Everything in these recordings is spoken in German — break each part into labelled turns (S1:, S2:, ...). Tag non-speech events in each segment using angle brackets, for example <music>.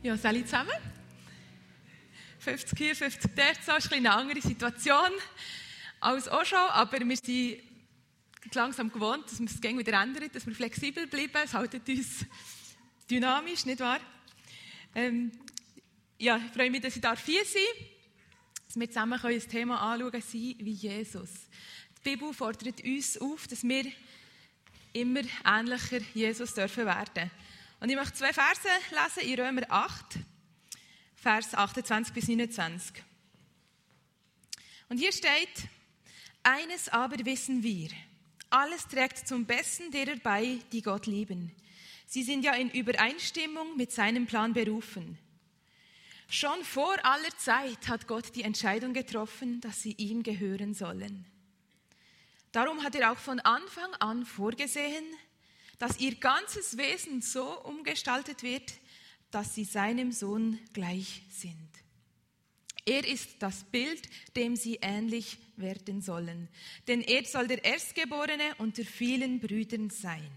S1: Ja, alle zusammen. 50 hier, 50 dort, so ist eine andere Situation als auch schon, aber wir sind langsam gewohnt, dass wir es wieder ändern, dass wir flexibel bleiben, es hält uns dynamisch, nicht wahr? Ähm, ja, ich freue mich, dass ich hier sein dass wir zusammen ein Thema anschauen können, wie Jesus. Die Bibel fordert uns auf, dass wir immer ähnlicher Jesus dürfen werden. Und ich möchte zwei Verse lesen in Römer 8, Vers 28 bis 29. Und hier steht, eines aber wissen wir, alles trägt zum Besten derer bei, die Gott lieben. Sie sind ja in Übereinstimmung mit seinem Plan berufen. Schon vor aller Zeit hat Gott die Entscheidung getroffen, dass sie ihm gehören sollen. Darum hat er auch von Anfang an vorgesehen, dass ihr ganzes Wesen so umgestaltet wird, dass sie seinem Sohn gleich sind. Er ist das Bild, dem sie ähnlich werden sollen. Denn er soll der Erstgeborene unter vielen Brüdern sein.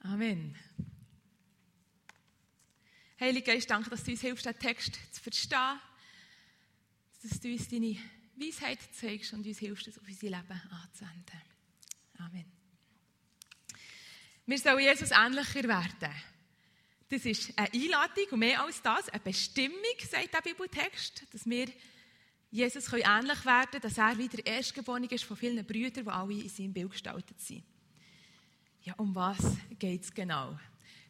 S1: Amen. Heiliger Geist, danke, dass du uns hilfst, den Text zu verstehen, dass du uns deine Weisheit zeigst und uns hilfst, es auf unser Leben anzuwenden. Amen. Wir sollen Jesus ähnlicher werden. Das ist eine Einladung und mehr als das, eine Bestimmung, sagt der Bibeltext, dass wir Jesus ähnlich werden können, dass er wieder Erstgeborene ist von vielen Brüdern, die alle in seinem Bild gestaltet sind. Ja, um was geht es genau?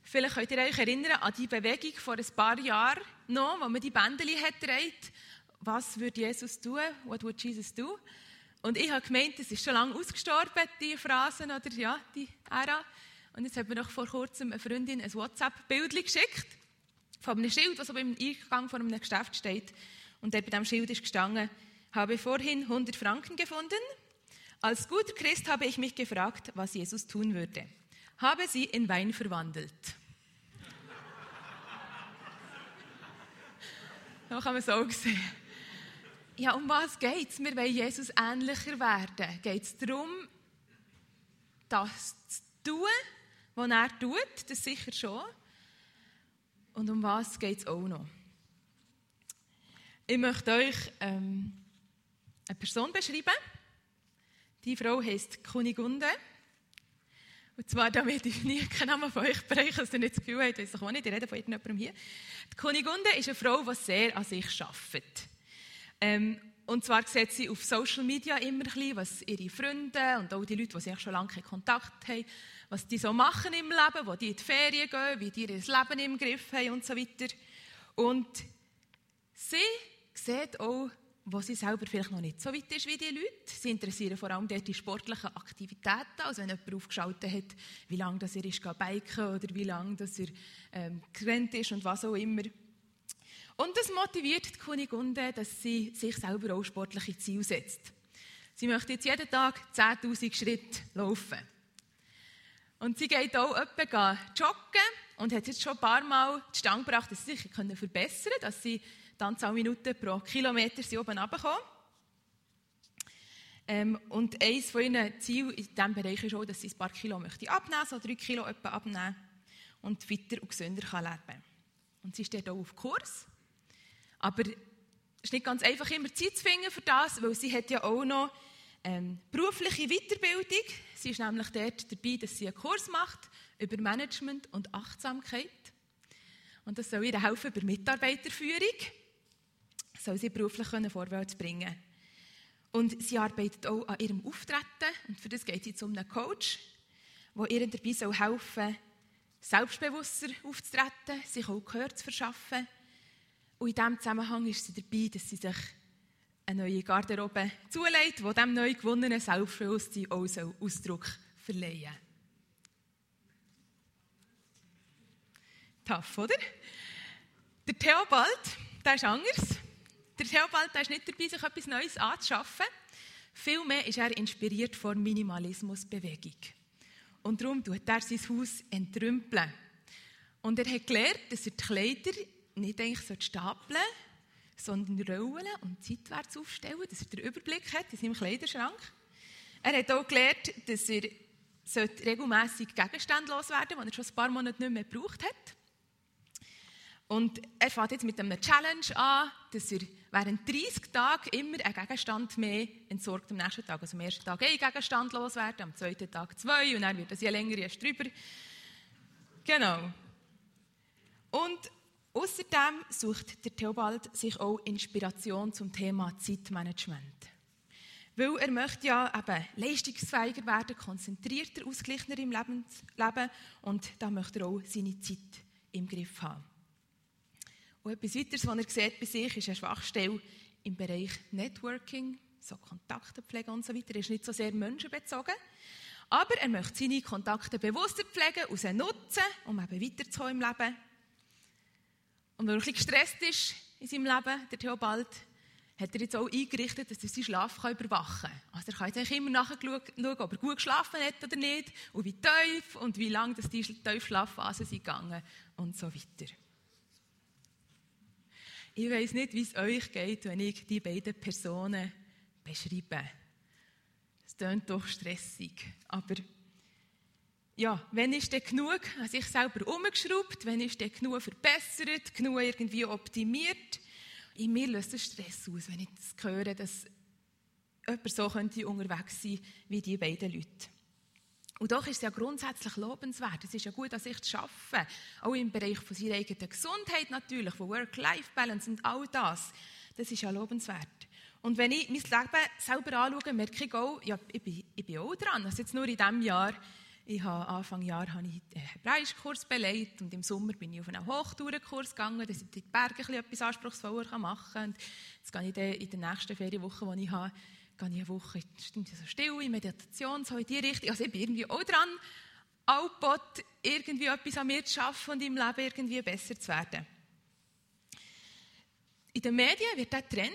S1: Vielleicht könnt ihr euch erinnern an die Bewegung vor ein paar Jahren noch, wo man die Bändeli gedreht was würde Jesus tun? What would Jesus do? Und ich habe gemeint, das ist schon lange ausgestorben, die Phrasen oder ja, die Ära. Und jetzt hat mir noch vor kurzem eine Freundin ein WhatsApp-Bild geschickt von einem Schild, das beim Eingang von einem Geschäft steht. Und dort bei diesem Schild ist gestanden, habe vorhin 100 Franken gefunden. Als guter Christ habe ich mich gefragt, was Jesus tun würde. Habe sie in Wein verwandelt. Da kann man so sehen ja, um was geht es? Wir wollen Jesus ähnlicher werden. Geht es darum, das zu tun, was er tut? Das sicher schon. Und um was geht es auch noch? Ich möchte euch ähm, eine Person beschreiben. Die Frau heißt Kunigunde. Und zwar, damit ich nie keinen Namen von euch breche, dass ihr nicht das Gefühl habt, ich auch nicht, ich rede von irgendjemandem hier. Die Kunigunde ist eine Frau, die sehr an sich arbeitet. Ähm, und zwar sieht sie auf Social Media immer ein bisschen, was ihre Freunde und auch die Leute, die sie schon lange Kontakt haben, was die so machen im Leben, wo die in die Ferien gehen, wie die ihr Leben im Griff haben und so weiter. Und sie sieht auch, wo sie selber vielleicht noch nicht so weit ist wie die Leute. Sie interessieren vor allem dort die sportlichen Aktivitäten. Also wenn jemand aufgeschaltet hat, wie lange das er ist, biken oder wie lange das er ähm, gerannt ist und was auch immer. Und das motiviert die Kunigunde, dass sie sich selber auch sportliche Ziele setzt. Sie möchte jetzt jeden Tag 10.000 Schritte laufen. Und sie geht auch etwa joggen und hat jetzt schon ein paar Mal die Stange gebracht, dass sie sich verbessern können, dass sie die Anzahl Minuten pro Kilometer sie oben runterkommen. Ähm, und eines von ihren Zielen in diesem Bereich ist auch, dass sie ein paar Kilo möchte abnehmen, so drei Kilo etwa abnehmen und weiter und gesünder kann leben Und sie steht auch auf Kurs aber es ist nicht ganz einfach, immer Zeit zu finden für das, weil sie hat ja auch noch ähm, berufliche Weiterbildung. Sie ist nämlich dort dabei, dass sie einen Kurs macht über Management und Achtsamkeit. Und das soll ihr helfen bei Mitarbeiterführung. Soll sie beruflich können vorwärts bringen Und sie arbeitet auch an ihrem Auftreten. Und für das geht sie zu einem Coach, der ihr dabei soll helfen selbstbewusster aufzutreten, sich auch Gehör zu verschaffen und in diesem Zusammenhang ist sie dabei, dass sie sich eine neue Garderobe zulegt, die diesem neu gewonnenen Selbstbewusstsein auch Ausdruck verleihen Tough, oder? Der Theobald, der ist anders. Der Theobald der ist nicht dabei, sich etwas Neues anzuschaffen. Vielmehr ist er inspiriert von Minimalismusbewegung. Und darum tut er sein Haus entrümpeln. Und er hat gelernt, dass er die Kleider nicht eigentlich stapeln sondern rollen und zeitwärts aufstellen, dass er den Überblick hat in seinem Kleiderschrank. Er hat auch gelernt, dass er regelmässig gegenständlos werden sollte, die er schon ein paar Monate nicht mehr gebraucht hat. Und er fängt jetzt mit einer Challenge an, dass er während 30 Tagen immer einen Gegenstand mehr entsorgt am nächsten Tag. Also am ersten Tag ein Gegenstand loswerden, am zweiten Tag zwei und dann wird das je länger erst drüber. Genau. Und außerdem sucht der Theobald sich auch Inspiration zum Thema Zeitmanagement. Weil er möchte ja eben leistungsfähiger werden, konzentrierter, ausgeglichener im Leben, und da möchte er auch seine Zeit im Griff haben. Und etwas weiteres, was er sieht bei sich, ist eine Schwachstelle im Bereich Networking, so Kontaktepflege und so weiter. Er ist nicht so sehr menschenbezogen, aber er möchte seine Kontakte bewusster pflegen und nutzen, um eben weiterzukommen im Leben. Und wenn er ein bisschen gestresst ist in seinem Leben, der Theobald, hat er jetzt auch eingerichtet, dass er seinen Schlaf überwachen kann. Also er kann jetzt immer nachschauen, ob er gut geschlafen hat oder nicht und wie tief und wie lange die Tiefschlafphasen sind gegangen und so weiter. Ich weiß nicht, wie es euch geht, wenn ich die beiden Personen beschreibe. Es klingt doch stressig, aber ja, wenn ist denn genug an sich selber umgeschraubt, wenn ist denn genug verbessert, genug irgendwie optimiert? In mir löst es Stress aus, wenn ich das höre, dass jemand so könnte unterwegs sein wie die beiden Leute. Und doch ist es ja grundsätzlich lobenswert. Es ist ja gut, dass ich es schaffe. Auch im Bereich von seiner eigenen Gesundheit natürlich, von Work-Life-Balance und all das. Das ist ja lobenswert. Und wenn ich mein Leben selber anschaue, merke ich auch, ja, ich bin, ich bin auch dran. Also jetzt nur in diesem Jahr, ich habe Anfang Jahr habe ich einen Hebräischkurs beleidigt und im Sommer bin ich auf einen Hochtourenkurs gegangen, dass ich in die Berge etwas anspruchsvoller machen kann. Jetzt gehe ich dann in der nächsten Ferienwoche, die ich habe, gehe ich eine Woche stimmt so still, in Meditation, so in die Richtung. Also ich bin irgendwie auch dran, Output, irgendwie etwas an mir zu schaffen und im Leben irgendwie besser zu werden. In den Medien wird der Trend,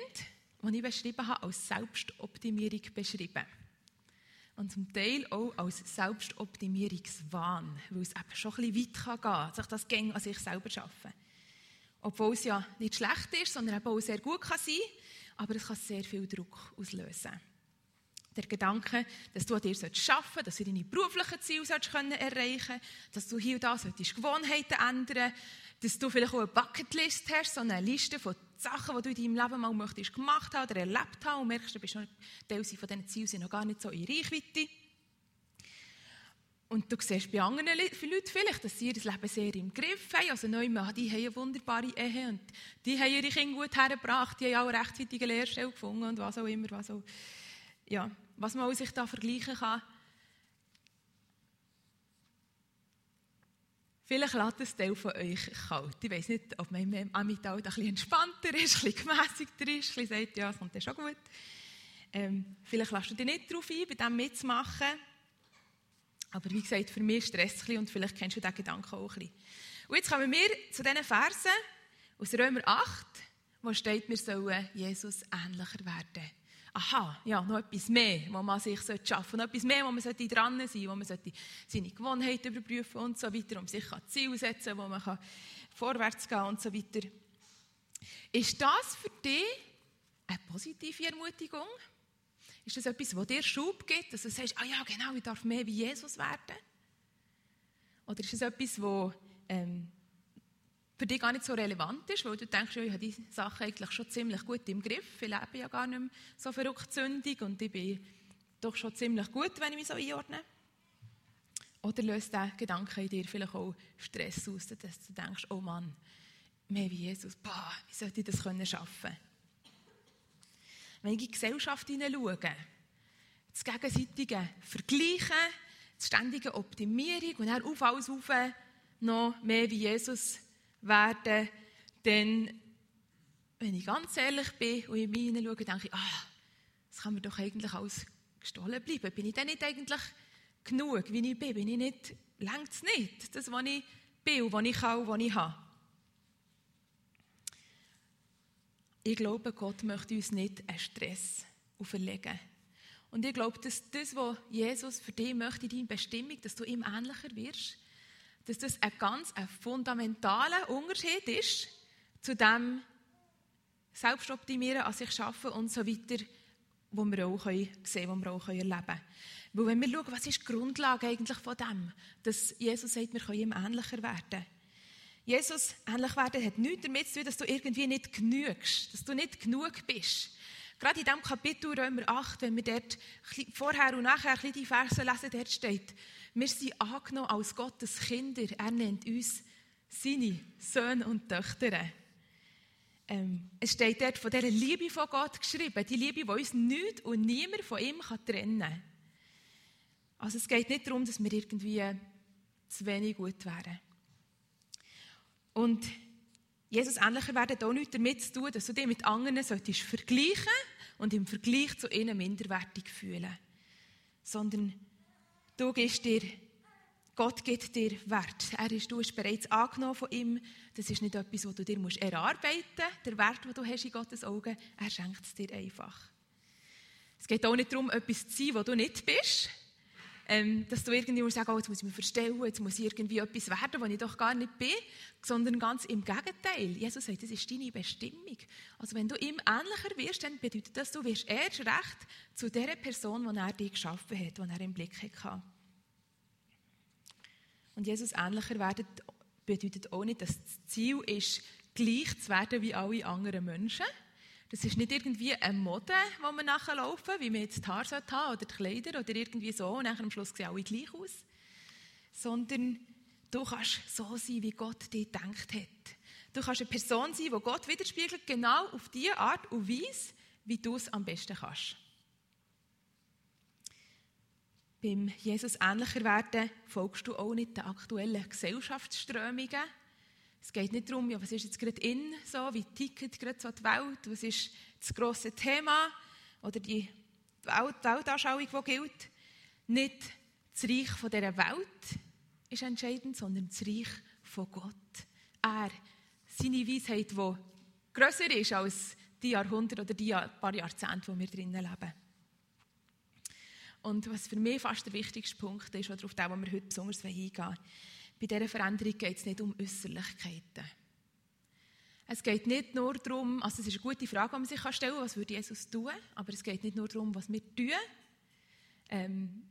S1: den ich beschrieben habe, als Selbstoptimierung beschrieben. Und zum Teil auch als Selbstoptimierungswahn, weil es eben schon ein bisschen weit gehen kann, sich das gäng an sich selber schaffen. Obwohl es ja nicht schlecht ist, sondern eben auch sehr gut kann sein aber es kann sehr viel Druck auslösen. Der Gedanke, dass du an dir arbeiten solltest, dass du deine beruflichen Ziele erreichen kannst, dass du hier und da Gewohnheiten ändern dass du vielleicht auch eine Bucketlist hast, so eine Liste von Sachen, die du in deinem Leben mal möchtest gemacht haben oder erlebt haben und merkst, du bist noch, Teil von diesen Zielen sind noch gar nicht so in Reichweite. Und du siehst bei anderen Leuten vielleicht, dass sie ihr Leben sehr im Griff haben. Also Neumann, die haben eine wunderbare Ehe und die haben ihre Kinder gut hergebracht, die haben auch rechtzeitig eine Lehrstelle gefunden und was auch immer, was, auch, ja, was man sich da vergleichen kann. Vielleicht lässt ein Teil von euch kalt. Ich weiß nicht, ob man im Amital ein bisschen entspannter ist, ein bisschen gemäßigter ist, ein bisschen sagt, ja, es kommt ja schon gut. Ähm, vielleicht lässt du dich nicht darauf ein, bei dem mitzumachen. Aber wie gesagt, für mich stresst es ein bisschen und vielleicht kennst du diesen Gedanken auch ein bisschen. Und jetzt kommen wir zu diesen Versen aus Römer 8, wo steht, wir sollen Jesus ähnlicher werden. Aha, ja, noch etwas mehr, wo man sich schaffen sollte. Noch etwas mehr, wo man dran sein sollte, wo man seine Gewohnheiten überprüfen und so weiter, um sich Ziel setzen wo man vorwärts gehen und so weiter. Ist das für dich eine positive Ermutigung? Ist das etwas, das dir Schub gibt, dass du sagst, ah ja, genau, ich darf mehr wie Jesus werden? Oder ist es etwas, das für dich gar nicht so relevant ist, weil du denkst, ja, ich habe diese Sachen eigentlich schon ziemlich gut im Griff, ich lebe ja gar nicht mehr so verrückt sündig und ich bin doch schon ziemlich gut, wenn ich mich so einordne? Oder löst der Gedanke in dir vielleicht auch Stress aus, dass du denkst, oh Mann, mehr wie Jesus, boah, wie sollte ich das können schaffen? wenn ich in die Gesellschaft hineinschaue, das gegenseitige Vergleichen, die ständige Optimierung und dann auf alles auf noch mehr wie Jesus werden, dann, wenn ich ganz ehrlich bin und in mich hineinschaue, denke ich, ah, das kann mir doch eigentlich alles gestohlen bleiben. Bin ich denn nicht eigentlich genug, wie ich bin? Bin ich nicht, längt es nicht, das, was ich bin und was ich kann und was ich habe? ich glaube, Gott möchte uns nicht einen Stress auferlegen. Und ich glaube, dass das, was Jesus für dich möchte, deine Bestimmung, dass du ihm ähnlicher wirst, dass das ein ganz ein fundamentaler Unterschied ist zu dem Selbstoptimieren, an sich schaffen und so weiter, wo wir auch sehen können, wo wir auch erleben können. Weil wenn wir schauen, was ist die Grundlage eigentlich von dem, dass Jesus sagt, wir können ihm ähnlicher werden. Jesus ähnlich werden hat nichts damit zu tun, dass du irgendwie nicht genügst, dass du nicht genug bist. Gerade in diesem Kapitel Römer 8, wenn wir dort vorher und nachher die Verse lesen, dort steht, wir sind angenommen als Gottes Kinder. Er nennt uns seine Söhne und Töchter. Ähm, es steht dort von dieser Liebe von Gott geschrieben, die Liebe, die uns nichts und niemand von ihm kann trennen kann. Also es geht nicht darum, dass wir irgendwie zu wenig gut wären. Und Jesus ähnlicher werden auch nichts damit zu tun, dass du dich mit anderen solltest vergleichen und im Vergleich zu ihnen minderwertig fühlen. Sondern du gibst dir, Gott gibt dir Wert. Er ist, du hast bereits angenommen von ihm. Das ist nicht etwas, was du dir musst erarbeiten musst. Der Wert, den du hast in Gottes Augen, er schenkt es dir einfach. Es geht auch nicht darum, etwas zu sein, wo du nicht bist, ähm, dass du irgendwie musst oh, jetzt muss ich mich verstellen, jetzt muss ich irgendwie etwas werden, was ich doch gar nicht bin, sondern ganz im Gegenteil. Jesus sagt, das ist deine Bestimmung. Also wenn du ihm ähnlicher wirst, dann bedeutet das, du wirst erst recht zu der Person, die er dich geschaffen hat, die er im Blick hatte. Und Jesus ähnlicher werden bedeutet auch nicht, dass das Ziel ist, gleich zu werden wie alle anderen Menschen, das ist nicht irgendwie eine Mode, wo man nachher laufen, wie man jetzt die Haare haben oder die Kleider oder irgendwie so und am Schluss sehen alle gleich aus. Sondern du kannst so sein, wie Gott dir gedacht hat. Du kannst eine Person sein, die Gott widerspiegelt, genau auf die Art und Weise, wie du es am besten kannst. Beim Jesus ähnlicher werden folgst du auch nicht den aktuellen Gesellschaftsströmungen, es geht nicht darum, ja, was ist jetzt gerade in, so, wie tickt gerade so die Welt, was ist das grosse Thema oder die Welt, Weltanschauung, die gilt. Nicht das Reich von dieser Welt ist entscheidend, sondern das Reich von Gott. Er, seine Weisheit, die grösser ist als die Jahrhunderte oder die paar Jahrzehnte, wo wir drinnen leben. Und was für mich fast der wichtigste Punkt ist, oder auf den, wir heute besonders eingehen wollen, bei dieser Veränderung geht es nicht um Äußerlichkeiten. Es geht nicht nur darum, also es ist eine gute Frage, die man sich stellen kann, was würde Jesus tun, aber es geht nicht nur darum, was wir tun. Ähm,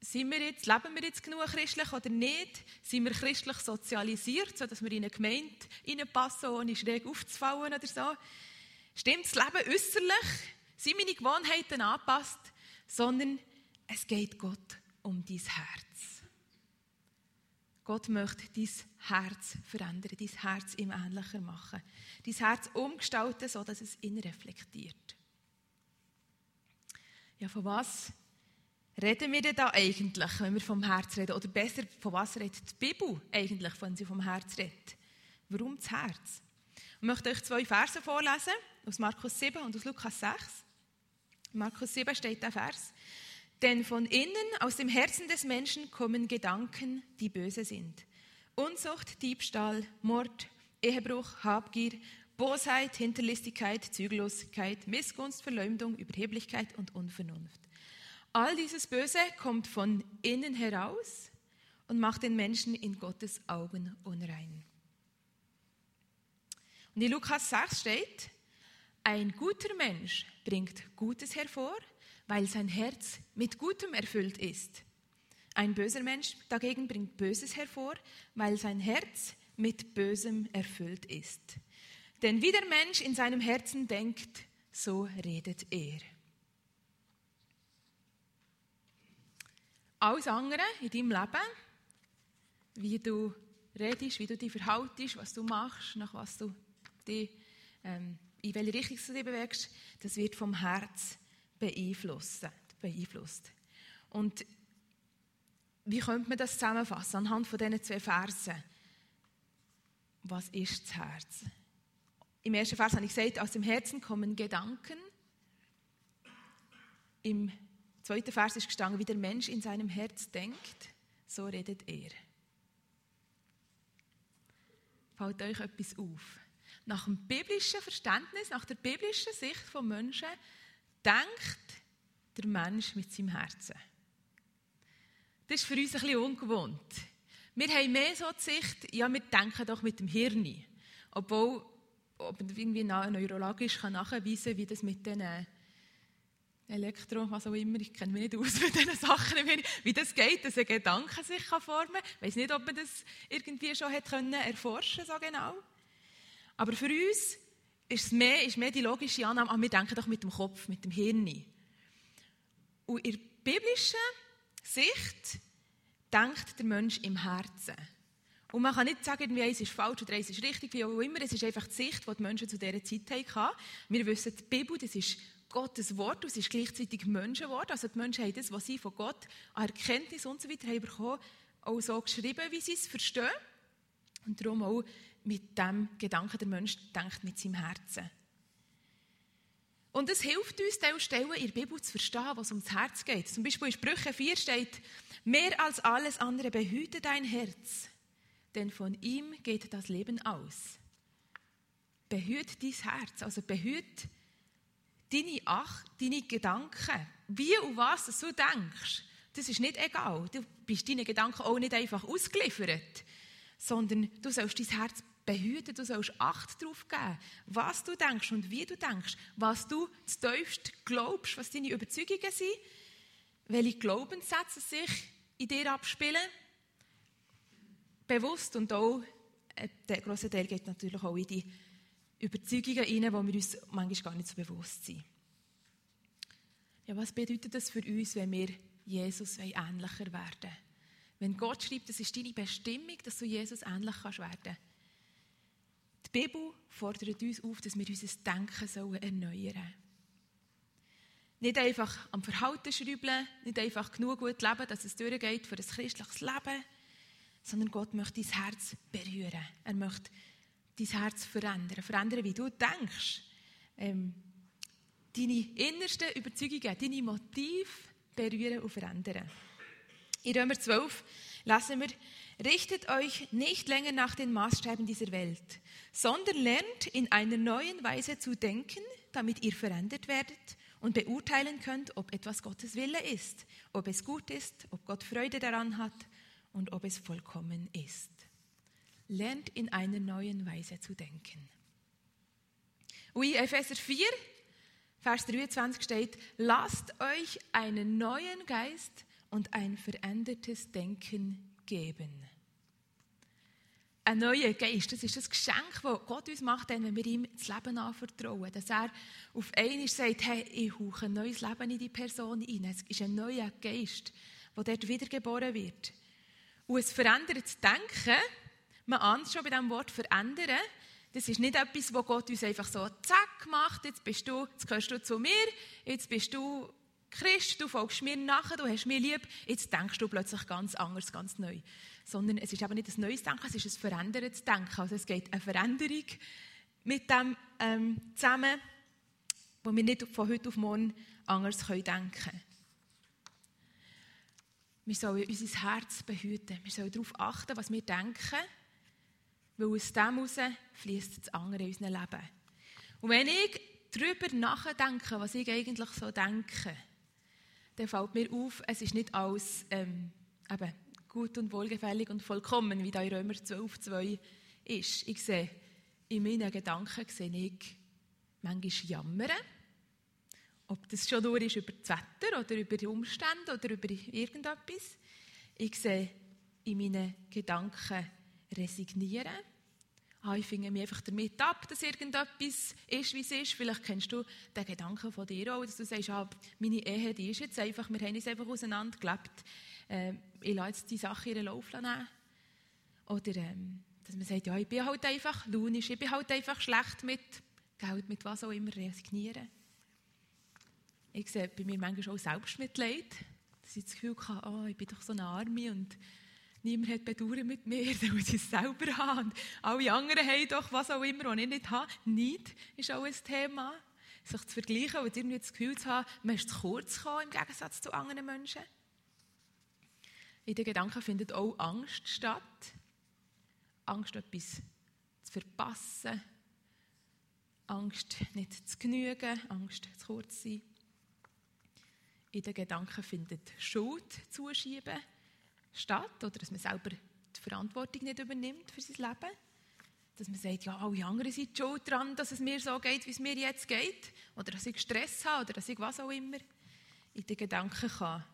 S1: sind wir jetzt, leben wir jetzt genug christlich oder nicht? Sind wir christlich sozialisiert, sodass wir in eine Gemeinde reinpassen, ohne schräg aufzufallen oder so? Stimmt das Leben äußerlich? Sind meine Gewohnheiten angepasst? Sondern es geht Gott um dein Herz. Gott möchte dein Herz verändern, dein Herz ihm ähnlicher machen, dein Herz umgestalten, sodass es ihn reflektiert. Ja, von was reden wir denn da eigentlich, wenn wir vom Herz reden? Oder besser, von was redet die Bibel eigentlich, wenn sie vom Herz redet? Warum das Herz? Ich möchte euch zwei Verse vorlesen, aus Markus 7 und aus Lukas 6. Markus 7 steht der Vers. Denn von innen, aus dem Herzen des Menschen, kommen Gedanken, die böse sind. Unzucht, Diebstahl, Mord, Ehebruch, Habgier, Bosheit, Hinterlistigkeit, Zügellosigkeit, Missgunst, Verleumdung, Überheblichkeit und Unvernunft. All dieses Böse kommt von innen heraus und macht den Menschen in Gottes Augen unrein. Und in Lukas 6 steht, ein guter Mensch bringt Gutes hervor, weil sein Herz mit Gutem erfüllt ist. Ein böser Mensch dagegen bringt Böses hervor, weil sein Herz mit Bösem erfüllt ist. Denn wie der Mensch in seinem Herzen denkt, so redet er. Alles andere in deinem Leben, wie du redest, wie du dich verhaltest, was du machst, nach was du dich, ähm, in welche Richtung du dich bewegst, das wird vom Herz beeinflusst. Und wie könnte man das zusammenfassen anhand von diesen zwei Versen? Was ist das Herz? Im ersten Vers habe ich gesagt, aus dem Herzen kommen Gedanken. Im zweiten Vers ist gestanden, wie der Mensch in seinem Herz denkt, so redet er. Fällt euch etwas auf? Nach dem biblischen Verständnis, nach der biblischen Sicht von Menschen denkt der Mensch mit seinem Herzen. Das ist für uns ein bisschen ungewohnt. Wir haben mehr so die Sicht, ja, wir denken doch mit dem Hirn. Obwohl, ob man irgendwie neurologisch nachweisen kann, wie das mit den Elektro, was auch immer, ich kenne mich nicht aus <laughs> mit diesen Sachen, wie das geht, dass ein Gedanke sich formen kann. Ich weiß nicht, ob man das irgendwie schon hat können erforschen so genau. Aber für uns ist es mehr, ist mehr die logische Annahme, ah, wir denken doch mit dem Kopf, mit dem Hirn. Und in der biblischen Sicht denkt der Mensch im Herzen. Und man kann nicht sagen, eins ist falsch oder eins ist richtig, wie auch immer. Es ist einfach die Sicht, die die Menschen zu dieser Zeit hatten. Wir wissen, die Bibel, das ist Gottes Wort und es ist gleichzeitig Menschenwort. Also die Menschen haben das, was sie von Gott an Erkenntnis und so haben bekommen, auch so geschrieben, wie sie es verstehen. Und darum auch mit dem Gedanken, der Mensch denkt mit seinem Herzen. Und es hilft uns, diese Stellen in der Bibel zu verstehen, was ums Herz geht. Zum Beispiel in Sprüche 4 steht, mehr als alles andere behüte dein Herz, denn von ihm geht das Leben aus. Behüt dein Herz, also behüt deine, Ach, deine Gedanken, wie und was du denkst, das ist nicht egal. Du bist deinen Gedanken auch nicht einfach ausgeliefert, sondern du sollst dein Herz behüten, du sollst Acht darauf geben, was du denkst und wie du denkst, was du tiefst glaubst, was deine Überzeugungen sind, welche Glaubenssätze sich in dir abspielen, bewusst und auch, äh, der große Teil geht natürlich auch in die Überzeugungen rein, wo wir uns manchmal gar nicht so bewusst sind. Ja, was bedeutet das für uns, wenn wir Jesus ähnlicher werden? Wenn Gott schreibt, das ist deine Bestimmung, dass du Jesus ähnlich kannst werden Die Bibel fordert uns auf, dass wir unser Denken erneuern sollen. Nicht einfach am Verhalten schrauben, nicht einfach genug gut leben, dass es durchgeht für ein christliches Leben, sondern Gott möchte dein Herz berühren. Er möchte dein Herz verändern. Verändern, wie du denkst. Ähm, deine innersten Überzeugungen, deine Motive berühren und verändern. In Römer 12 lassen wir, richtet euch nicht länger nach den Maßstäben dieser Welt, sondern lernt in einer neuen Weise zu denken, damit ihr verändert werdet und beurteilen könnt, ob etwas Gottes Wille ist, ob es gut ist, ob Gott Freude daran hat und ob es vollkommen ist lernt in einer neuen Weise zu denken. In Epheser 4, Vers 23 steht, lasst euch einen neuen Geist und ein verändertes Denken geben. Ein neuer Geist, das ist das Geschenk, das Gott uns macht, wenn wir ihm das Leben anvertrauen. Dass er auf einmal sagt, hey, ich hauche ein neues Leben in die Person hinein. Es ist ein neuer Geist, der dort wiedergeboren wird. Und es verändert das Denken, man ahnt schon bei diesem Wort verändern. Das ist nicht etwas, wo Gott uns einfach so zack macht, jetzt bist du, jetzt gehörst du zu mir, jetzt bist du Christ, du folgst mir nachher, du hast mich lieb, jetzt denkst du plötzlich ganz anders, ganz neu. Sondern es ist aber nicht ein neues Denken, es ist ein verändertes Denken. Also es geht eine Veränderung mit dem ähm, zusammen, wo wir nicht von heute auf morgen anders denken können. Wir sollen unser Herz behüten. Wir sollen darauf achten, was wir denken weil aus dem heraus fließt das andere in unserem Leben. Und wenn ich darüber nachdenke, was ich eigentlich so denke, dann fällt mir auf, es ist nicht alles ähm, eben, gut und wohlgefällig und vollkommen, wie da in Römer 12, 2 ist. Ich sehe, in meinen Gedanken sehe ich manchmal jammern. Ob das schon nur ist über das Wetter oder über die Umstände oder über irgendetwas. Ich sehe in meinen Gedanken resignieren. Ah, ich finde mich einfach damit ab, dass irgendetwas ist, wie es ist. Vielleicht kennst du den Gedanken von dir auch, dass du sagst, ah, meine Ehe, die ist jetzt einfach, wir haben uns einfach auseinandergelebt. Äh, ich lasse jetzt die Sache ihren Lauf nehmen. Oder ähm, dass man sagt, ja, ich bin halt einfach launisch, ich bin halt einfach schlecht mit Geld, mit was auch immer, resignieren. Ich sehe bei mir manchmal auch Selbstmitleid, dass ich das Gefühl habe, oh, ich bin doch so eine Arme und Niemand hat Bedauern mit mir, dann muss ich es selber haben. alle anderen haben doch was auch immer, was ich nicht habe. Nicht ist auch ein Thema. Sich zu vergleichen und irgendwie das Gefühl zu haben, man ist zu kurz gekommen im Gegensatz zu anderen Menschen. In den Gedanken findet auch Angst statt. Angst, etwas zu verpassen. Angst, nicht zu genügen. Angst, zu kurz zu sein. In den Gedanken findet Schuld zuschieben statt oder dass man selber die Verantwortung nicht übernimmt für sein Leben. Dass man sagt, ja, alle anderen sind schuld daran, dass es mir so geht, wie es mir jetzt geht. Oder dass ich Stress habe oder dass ich was auch immer. In den Gedanken kann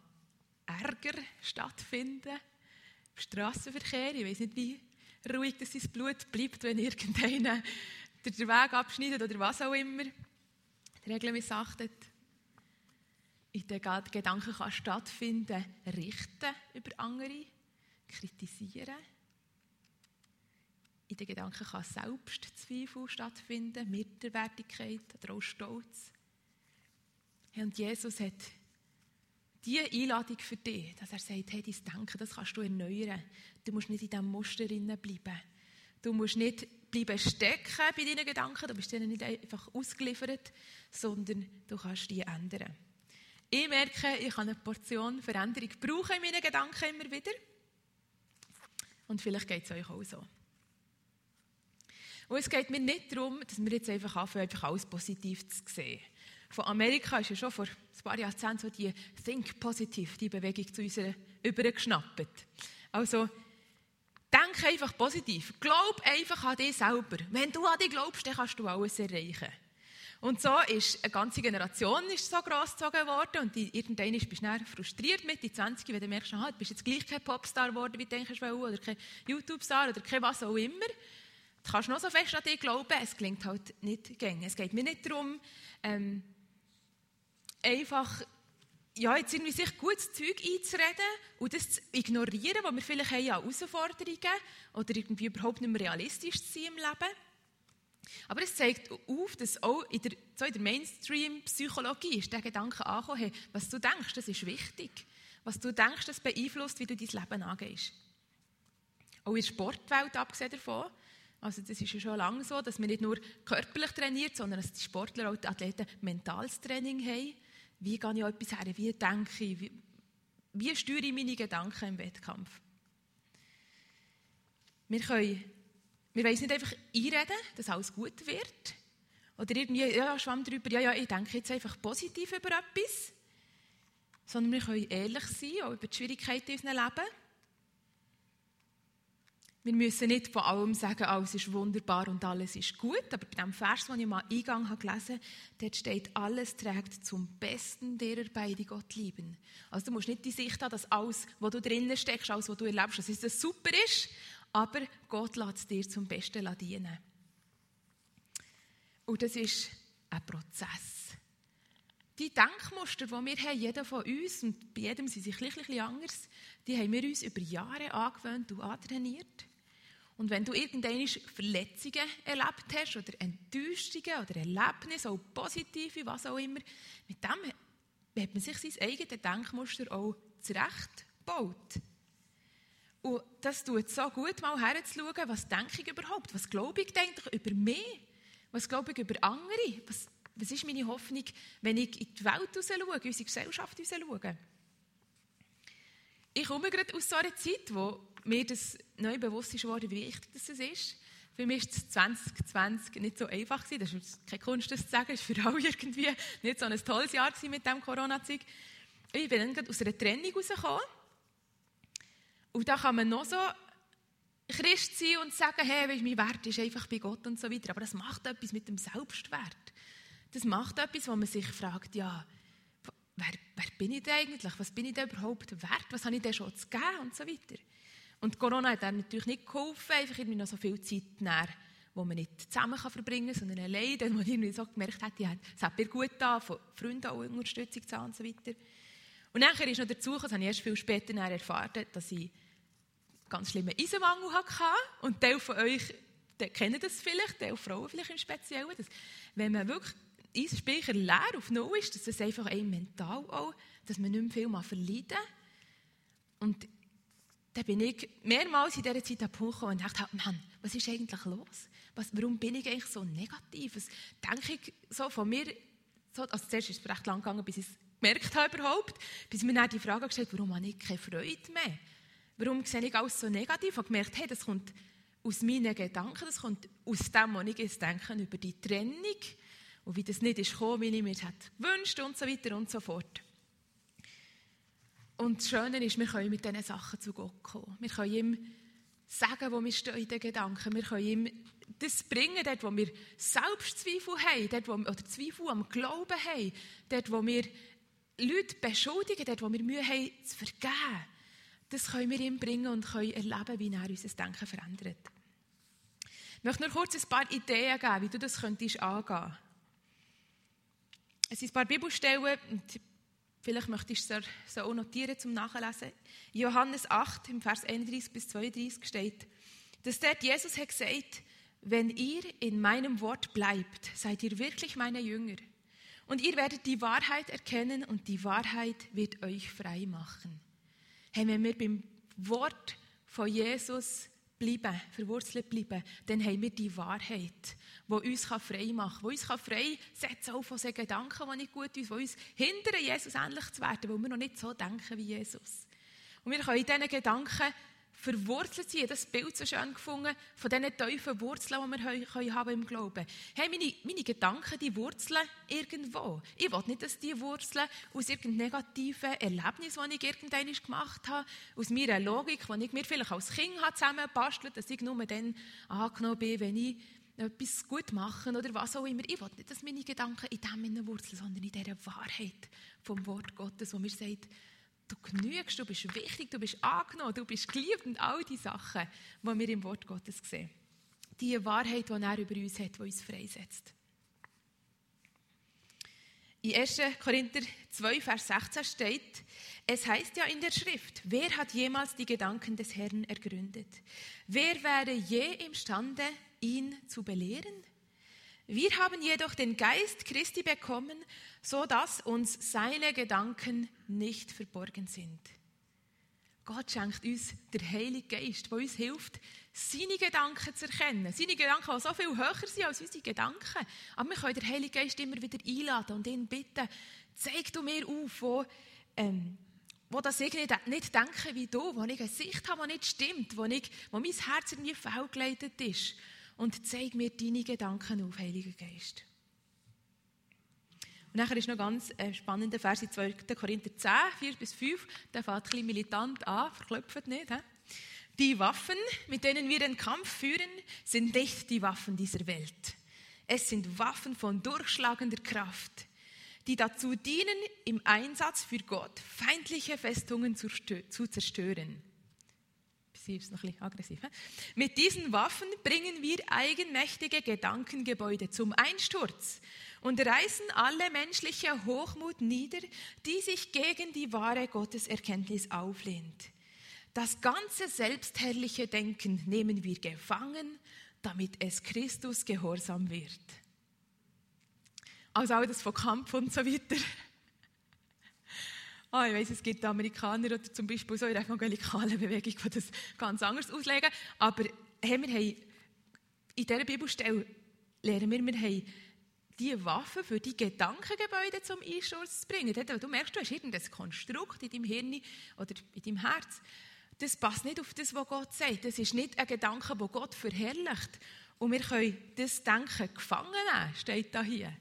S1: Ärger stattfinden. Straßenverkehr, ich weiß nicht, wie ruhig das sein Blut bleibt, wenn irgendeiner den Weg abschneidet oder was auch immer. Die Regeln missachtet. In den Gedanken kann stattfinden, richten über andere, kritisieren. In den Gedanken kann Selbstzweifel stattfinden, Minderwertigkeit oder auch Stolz. Und Jesus hat diese Einladung für dich, dass er sagt, hey, dein Denken, das kannst du erneuern. Du musst nicht in diesem Muster bleiben. Du musst nicht bleiben stecken bei deinen Gedanken, du bist ihnen nicht einfach ausgeliefert, sondern du kannst die ändern. Ich merke, ich kann eine Portion Veränderung brauchen in meinen Gedanken immer wieder. Und vielleicht geht es euch auch so. Und es geht mir nicht darum, dass wir jetzt einfach anfangen, einfach alles positiv zu sehen von Amerika ist ja schon vor ein paar Jahrzehnten so die Think Positive, die Bewegung zu uns übergeschnappt. Also, denk einfach positiv. Glaub einfach an dich selber. Wenn du an dich glaubst, dann kannst du alles erreichen. Und so ist eine ganze Generation ist so großgezogen worden und irgendwann bist du dann frustriert mit, die 20, wenn du merkst, aha, du bist jetzt gleich kein Popstar geworden, wie du denkst, oder kein YouTube-Star oder kein was auch immer. Du kannst noch so fest an dich glauben, es klingt halt nicht gängig. Es geht mir nicht darum, ähm, einfach ja, jetzt irgendwie sich gutes Zeug einzureden und das zu ignorieren, was wir vielleicht haben an Herausforderungen oder irgendwie überhaupt nicht mehr realistisch zu sein im Leben. Aber es zeigt auf, dass auch in der, so der Mainstream-Psychologie ist der Gedanke angekommen, hey, was du denkst, das ist wichtig. Was du denkst, das beeinflusst, wie du dein Leben angehst. Auch in der Sportwelt, abgesehen davon, also das ist ja schon lange so, dass man nicht nur körperlich trainiert, sondern dass die Sportler und die Athleten mentales Training haben wie gehe ich etwas her? Wie denke ich? Wie, wie steuere ich meine Gedanken im Wettkampf? Wir können, wir wollen nicht einfach einreden, dass alles gut wird. Oder irgendwie, ja, schwamm drüber, ja, ja, ich denke jetzt einfach positiv über etwas. Sondern wir können ehrlich sein, auch über die Schwierigkeiten in unserem Leben. Wir müssen nicht von allem sagen, alles ist wunderbar und alles ist gut, aber bei dem Vers, den ich mal Eingang habe gelesen dort steht, alles trägt zum Besten derer bei, die Gott lieben. Also du musst nicht die Sicht haben, dass alles, was du drinnen steckst, alles, was du erlebst, dass es super ist, aber Gott lässt es dir zum Besten dienen. Und das ist ein Prozess. Die Denkmuster, die wir haben, jeder von uns, und bei jedem sind sie ein bisschen anders, die haben wir uns über Jahre angewöhnt und antrainiert. Und wenn du irgendeine Verletzungen erlebt hast oder Enttäuschungen oder Erlebnisse, auch positive, was auch immer, mit dem hat man sich sein eigenes Denkmuster auch zurechtgebaut. Und das tut so gut, mal herzuschauen, was denke ich überhaupt, was glaube ich eigentlich über mich, was glaube ich über andere, was, was ist meine Hoffnung, wenn ich in die Welt raus schaue, in unsere Gesellschaft raus schaue. Ich komme gerade aus so einer Zeit, wo mir das neu bewusst ist worden, wie wichtig das ist. Für mich war es 2020 nicht so einfach. Das ist keine Kunst, das zu sagen. Es war für alle irgendwie nicht so ein tolles Jahr mit dem Corona-Zeug. Ich bin dann gerade aus einer Trennung rausgekommen. Und da kann man noch so Christ sein und sagen, hey, mein Wert ist einfach bei Gott und so weiter. Aber das macht etwas mit dem Selbstwert. Das macht etwas, wo man sich fragt, ja, wer, wer bin ich denn eigentlich? Was bin ich denn überhaupt wert? Was habe ich denn schon zu geben? Und so weiter. Und Corona hat einem natürlich nicht geholfen, einfach irgendwie noch so viel Zeit nehmen, wo man nicht zusammen kann verbringen kann, sondern allein, dann man irgendwie so gemerkt ja, es hat mir gut da, von Freunden auch Unterstützung zu und so weiter. Und nachher ist noch dazu das habe ich erst viel später erfahren, dass ich ganz schlimmen Eisenmangel hatte. Und Teil von euch kennen das vielleicht, Teil Frauen vielleicht im Speziellen, dass wenn man wirklich Eisenspeicher leer auf Null ist, dass das einfach ein mental auch, dass man nicht mehr viel mal verleiden Und dann bin ich mehrmals in dieser Zeit an den Punkt und dachte, Mann, was ist eigentlich los? Was, warum bin ich eigentlich so negativ? Was denke ich so von mir? So, also zuerst ist es recht lang gegangen, bis ich es gemerkt habe überhaupt, bis mir dann die Frage gestellt warum habe ich keine Freude mehr? Warum sehe ich alles so negativ? Habe gemerkt, hey, das kommt aus meinen Gedanken, das kommt aus dem, was ich jetzt denke, über die Trennung und wie das nicht ist gekommen, wie ich mir das gewünscht und so weiter und so fort. Und das Schöne ist, wir können mit diesen Sachen zu Gott kommen. Wir können ihm sagen, wo wir stehen in den Gedanken. Wir können ihm das bringen, dort, wo wir Selbstzweifel haben, dort, wo oder Zweifel am Glauben haben, dort, wo wir Leute beschuldigen, dort, wo wir Mühe haben, zu vergeben, das können wir ihm bringen und können erleben, wie er unser Denken verändert. Ich möchte nur kurz ein paar Ideen geben, wie du das könntest angehen. Es sind ein paar Bibelstellen, vielleicht möchtest du es auch notieren zum Nachlesen. Johannes 8, im Vers 31 bis 32 steht, dass dort Jesus hat gesagt, wenn ihr in meinem Wort bleibt, seid ihr wirklich meine Jünger. Und ihr werdet die Wahrheit erkennen und die Wahrheit wird euch frei machen. Hey, wenn wir beim Wort von Jesus bleiben, verwurzelt bleiben, dann haben wir die Wahrheit, die uns frei machen kann, die uns frei setzen auch von den Gedanken, die nicht gut sind, die uns hindern, Jesus ähnlich zu werden, weil wir noch nicht so denken wie Jesus. Und wir können in diesen Gedanken verwurzelt sind. Das Bild so schön gefunden von diesen tiefen Wurzeln, die wir können haben im Glauben. Hey, meine, meine Gedanken, die wurzeln irgendwo. Ich will nicht, dass die Wurzeln aus irgendeinem negativen Erlebnis, das ich irgendwann gemacht habe, aus meiner Logik, die ich mir vielleicht als Kind zusammenbastelt dass ich nur dann angenommen bin, wenn ich etwas gut mache oder was auch immer. Ich will nicht, dass meine Gedanken in dem wurzeln, sondern in dieser Wahrheit vom Wort Gottes, wo mir sagt, du genügst, du bist wichtig, du bist angenommen, du bist geliebt und all die Sachen, die wir im Wort Gottes sehen. Die Wahrheit, die er über uns hat, die uns freisetzt. In 1. Korinther 2, Vers 16 steht, es heißt ja in der Schrift, wer hat jemals die Gedanken des Herrn ergründet? Wer wäre je imstande, ihn zu belehren? Wir haben jedoch den Geist Christi bekommen, so dass uns seine Gedanken nicht verborgen sind. Gott schenkt uns den Heiligen Geist, der uns hilft, seine Gedanken zu erkennen. Seine Gedanken, die so viel höher sind als unsere Gedanken. Aber wir können den Heiligen Geist immer wieder einladen und ihn bitten, zeig du mir auf, wo, ähm, wo das ich nicht, nicht denke wie du, wo ich eine Sicht habe, die nicht stimmt, wo, ich, wo mein Herz irgendwie fehlgeleitet ist. Und zeig mir deine Gedanken auf, Heiliger Geist. Und nachher ist noch ganz äh, spannender Vers in 2. Korinther 10, 4 bis 5. Der fängt ein bisschen militant an, verklopft nicht. He? Die Waffen, mit denen wir den Kampf führen, sind nicht die Waffen dieser Welt. Es sind Waffen von durchschlagender Kraft, die dazu dienen, im Einsatz für Gott feindliche Festungen zu, zu zerstören. Sie ist noch ein bisschen aggressiv. Mit diesen Waffen bringen wir eigenmächtige Gedankengebäude zum Einsturz und reißen alle menschliche Hochmut nieder, die sich gegen die wahre Gotteserkenntnis auflehnt. Das ganze selbstherrliche Denken nehmen wir gefangen, damit es Christus gehorsam wird. Also auch das von Kampf und so weiter. Oh, ich weiß, es gibt Amerikaner oder zum Beispiel so in der evangelikalen Bewegung, die das ganz anders auslegen. Aber hey, wir haben in dieser Bibelstelle lernen wir, wir haben die Waffe für die Gedankengebäude zum Einsturz zu bringen. Du merkst, du hast irgendein Konstrukt in deinem Hirn oder in deinem Herz. Das passt nicht auf das, was Gott sagt. Das ist nicht ein Gedanke, der Gott verherrlicht. Und wir können das Denken gefangen nehmen, steht da hier.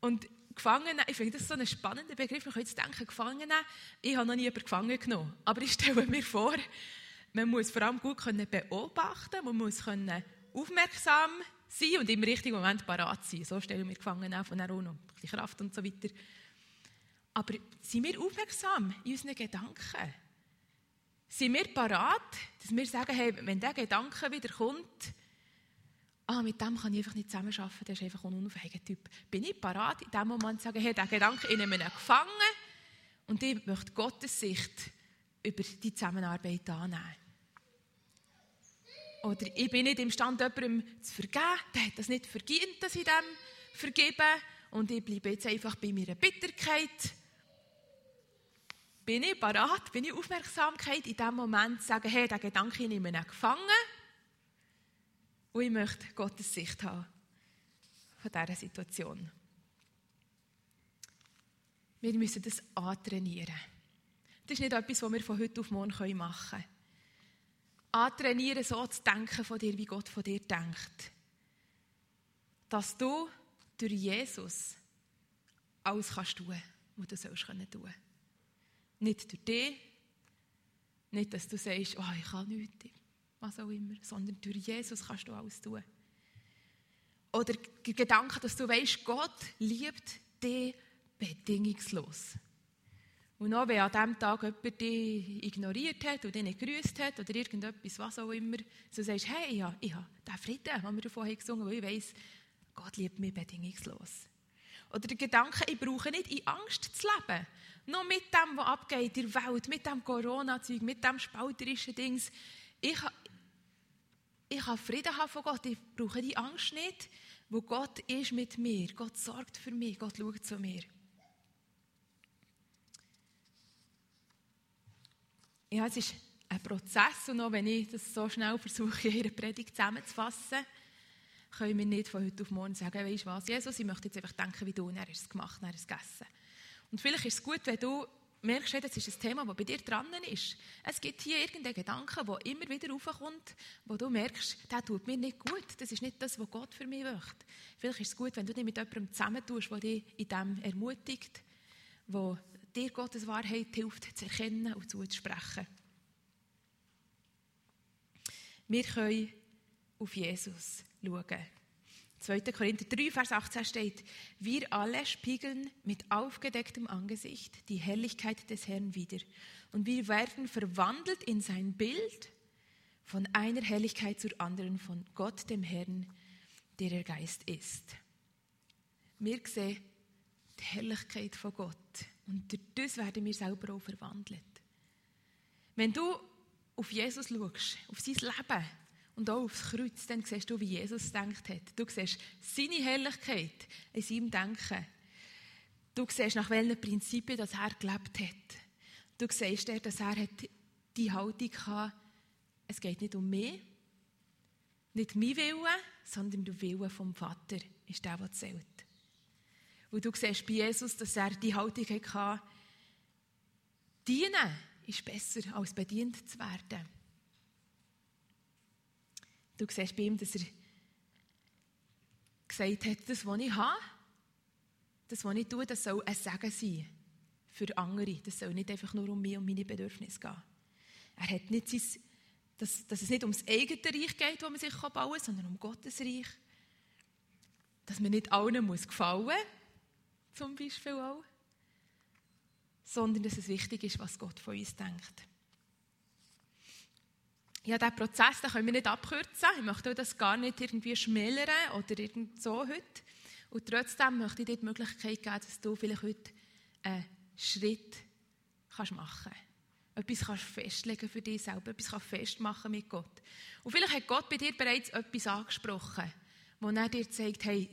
S1: Und gefangen ich finde das so ein spannender Begriff. Wir können das Denken gefangen nehmen. Ich habe noch nie jemanden gefangen genommen. Aber ich stelle mir vor, man muss vor allem gut beobachten können, man muss aufmerksam sein und im richtigen Moment parat sein. So stellen wir Gefangene auf und auch noch die Kraft und so weiter. Aber sind wir aufmerksam in unseren Gedanken? Sind wir parat, dass wir sagen, hey, wenn der Gedanke wieder kommt, ah, mit dem kann ich einfach nicht zusammenarbeiten, der ist einfach ein unfähiger Typ. Bin ich parat, in dem Moment zu sagen, hey, der Gedanke, ich nehme ihn gefangen und ich möchte Gottes Sicht über die Zusammenarbeit annehmen. Oder ich bin nicht imstande, jemandem zu vergeben. Der hat das nicht verdient, dass ich dem vergebe. Und ich bleibe jetzt einfach bei meiner Bitterkeit. Bin ich parat, bin ich Aufmerksamkeit in dem Moment zu sagen, hey, der Gedanke nehme ich gefangen. Und ich möchte Gottes Sicht haben von dieser Situation. Wir müssen das antrainieren. Das ist nicht etwas, was wir von heute auf morgen machen können antrainieren, so zu denken von dir, wie Gott von dir denkt. Dass du durch Jesus alles kannst tun, was du sollst können tun. Nicht durch dich, nicht, dass du sagst, oh, ich kann nichts, was auch immer, sondern durch Jesus kannst du alles tun. Oder der Gedanke, dass du weißt, Gott liebt dich bedingungslos. Und auch wenn an diesem Tag jemand dich ignoriert hat oder dich nicht gegrüßt hat oder irgendetwas, was auch immer, so sagst hey, ja, ich habe den Frieden, den wir davon gesungen haben, weil ich weiss, Gott liebt mich bedingungslos. Oder der Gedanke, ich brauche nicht in Angst zu leben. Nur mit dem, was abgeht in der Welt, mit dem Corona-Zeug, mit dem spalterischen Dings. Ich, ich kann Frieden von Gott. Ich brauche die Angst nicht, wo Gott ist mit mir. Gott sorgt für mich. Gott schaut zu mir. Ja, es ist ein Prozess und auch wenn ich das so schnell versuche, <laughs> in ihrer Predigt zusammenzufassen, können wir nicht von heute auf morgen sagen, weißt du was, Jesus, ich möchte jetzt einfach denken wie du, und er hat es gemacht, er hat es gegessen. Und vielleicht ist es gut, wenn du merkst, das ist ein Thema, das bei dir dran ist. Es gibt hier irgendeinen Gedanken, der immer wieder raufkommt, wo du merkst, der tut mir nicht gut. Das ist nicht das, was Gott für mich möchte. Vielleicht ist es gut, wenn du dich mit jemandem zusammentust, der dich in dem ermutigt, wo dir Gottes Wahrheit hilft, zu erkennen und zuzusprechen. Wir können auf Jesus schauen. 2. Korinther 3, Vers 18 steht, wir alle spiegeln mit aufgedecktem Angesicht die Herrlichkeit des Herrn wider. Und wir werden verwandelt in sein Bild von einer Herrlichkeit zur anderen, von Gott, dem Herrn, der der Geist ist. Wir sehen die Herrlichkeit von Gott. Und durch das werden wir selber auch verwandelt. Wenn du auf Jesus schaust, auf sein Leben, und auch aufs Kreuz, dann siehst du, wie Jesus gedacht hat. Du siehst seine Herrlichkeit in seinem Denken. Du siehst, nach welchen Prinzipien das er gelebt hat. Du siehst, dass er die Haltung hatte, es geht nicht um mich, nicht mein Wille, sondern der Wille vom Vater ist der, der zählt. Und du siehst bei Jesus, dass er die Haltung hatte, dienen ist besser, als bedient zu werden. Du siehst bei ihm, dass er gesagt hat, das, was ich habe, das, was ich tue, das soll ein Segen sein für andere. Das soll nicht einfach nur um mich und meine Bedürfnisse gehen. Er hat nicht sein, dass, dass es nicht ums eigene Reich geht, das man sich bauen kann, sondern um Gottes Reich. Dass man nicht allen muss gefallen muss, zum Beispiel auch, sondern dass es wichtig ist, was Gott von uns denkt ja, diesen Prozess den können wir nicht abkürzen. Ich möchte das gar nicht irgendwie schmälern oder irgend so heute. Und trotzdem möchte ich dir die Möglichkeit geben, dass du vielleicht heute einen Schritt kannst machen kannst. Etwas kannst festlegen für dich selber, etwas kannst festmachen mit Gott. Und vielleicht hat Gott bei dir bereits etwas angesprochen, wo er dir zeigt, hey,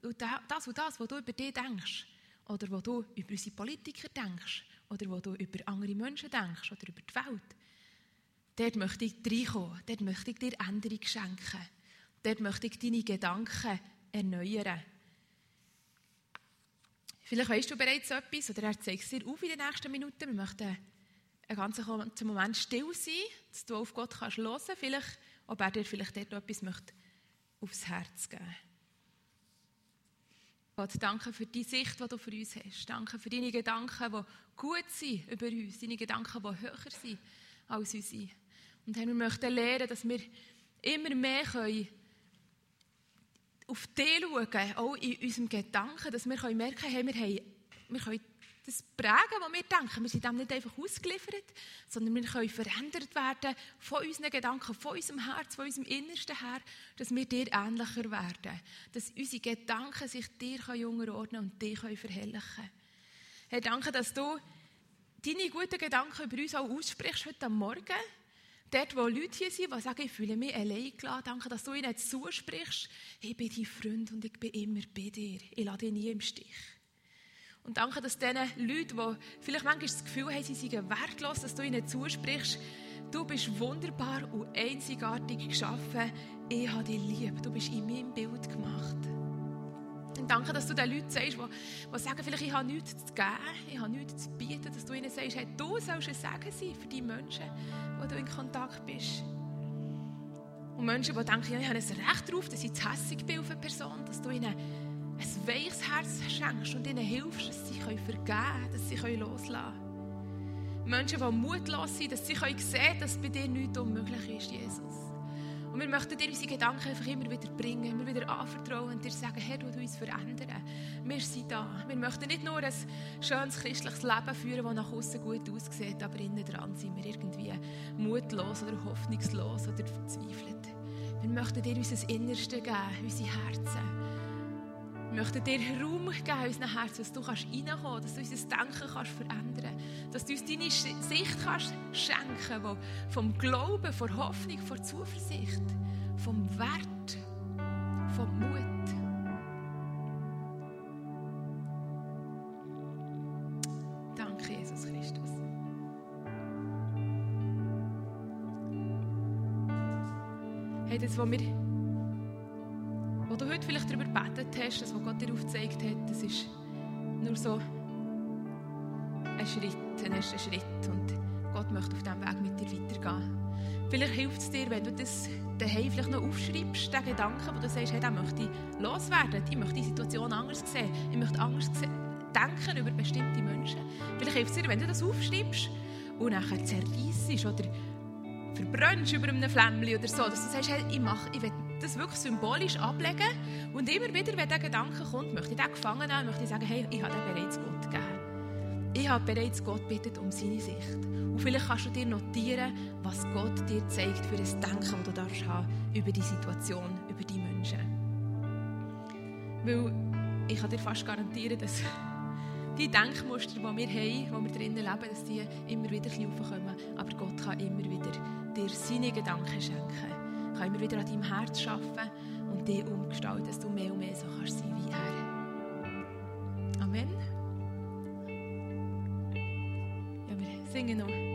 S1: das und das, was du über dich denkst, oder was du über unsere Politiker denkst, oder was du über andere Menschen denkst, oder über die Welt, Dort möchte ich reinkommen. Dort möchte ich dir Änderung schenken. Dort möchte ich deine Gedanken erneuern. Vielleicht weißt du bereits etwas oder er zeigt es dir auf in den nächsten Minuten. Wir möchten einen ganzen Moment still sein, dass du auf Gott kannst hören kannst. Vielleicht, ob er dir vielleicht dort etwas möchte aufs Herz geben Gott, danke für die Sicht, die du für uns hast. Danke für deine Gedanken, die gut sind über uns. Deine Gedanken, die höher sind als unsere. Und wir möchten lernen, dass wir immer mehr können auf dich schauen, auch in unserem Gedanken, dass wir merken können, wir, wir können das prägen, was wir denken. Wir sind dem nicht einfach ausgeliefert, sondern wir können verändert werden von unseren Gedanken, von unserem Herz, von unserem Innersten her, dass wir dir ähnlicher werden. Dass unsere Gedanken sich dir unterordnen und dich verherrlichen können. Herr, danke, dass du deine guten Gedanken über uns auch aussprichst heute Morgen. Dort, wo Leute hier sind, die sagen, ich fühle mich allein gelassen, danke, dass du ihnen zusprichst, ich bin dein Freund und ich bin immer bei dir. Ich lasse dich nie im Stich. Und danke, dass diesen Leuten, die vielleicht manchmal das Gefühl haben, sie seien wertlos, dass du ihnen zusprichst, du bist wunderbar und einzigartig geschaffen. Ich habe dich lieb. Du bist in meinem Bild gemacht. Und danke, dass du den Leuten sagst, die, die sagen, vielleicht ich habe nichts zu geben, ich habe nichts zu bieten, dass du ihnen sagst, hey, du sollst ein Segen sein für die Menschen, wo du in Kontakt bist. Und Menschen, die denken, ja, ich habe ein Recht darauf, dass ich zu hässig bin auf eine Person, dass du ihnen ein weiches Herz schenkst und ihnen hilfst, dass sie vergeben können, dass sie loslassen können. Menschen, die mutlos sind, dass sie sehen können, dass bei dir nichts unmöglich ist, Jesus. Und wir möchten dir unsere Gedanken einfach immer wieder bringen, immer wieder anvertrauen und dir sagen, Herr, du uns verändern. Wir sind da. Wir möchten nicht nur ein schönes christliches Leben führen, das nach außen gut aussieht, aber innen dran sind wir irgendwie mutlos oder hoffnungslos oder verzweifelt. Wir möchten dir unser Innerste geben, unsere Herzen. Möchten dir Raum geben unseren Herzen, dass du reinkommen kannst, dass du unser Denken kannst verändern kannst, dass du uns deine Sicht kannst schenken kannst, vom Glauben, von Hoffnung, von Zuversicht, vom Wert, vom Mut. Danke, Jesus Christus. Hey, das, was wir heute vielleicht darüber gebetet hast, das, was Gott dir aufgezeigt hat, das ist nur so ein Schritt, ein erster Schritt. Und Gott möchte auf diesem Weg mit dir weitergehen. Vielleicht hilft es dir, wenn du das daheim vielleicht noch aufschreibst, den Gedanken, wo du sagst, hey, den möchte ich loswerden, ich möchte die Situation anders sehen, ich möchte anders denken über bestimmte Menschen. Vielleicht hilft es dir, wenn du das aufschreibst und nachher zerreißt oder verbrennst über einem Flämmchen oder so, dass du sagst, hey, ich, mache, ich will das wirklich symbolisch ablegen und immer wieder, wenn der Gedanke kommt, möchte ich den gefangen nehmen, möchte ich sagen, hey, ich habe den bereits Gott gegeben. Ich habe bereits Gott bittet um seine Sicht. Und vielleicht kannst du dir notieren, was Gott dir zeigt für ein Denken, das du darfst haben über die Situation, über die Menschen. Weil ich kann dir fast garantieren, dass die Denkmuster, die wir haben, wo wir drinnen leben, dass die immer wieder aufkommen. Aber Gott kann immer wieder dir seine Gedanken schenken kann immer wieder an deinem Herz arbeiten und dich umgestalten, dass du mehr und mehr so kannst sein wie er. Amen. Ja, wir singen noch.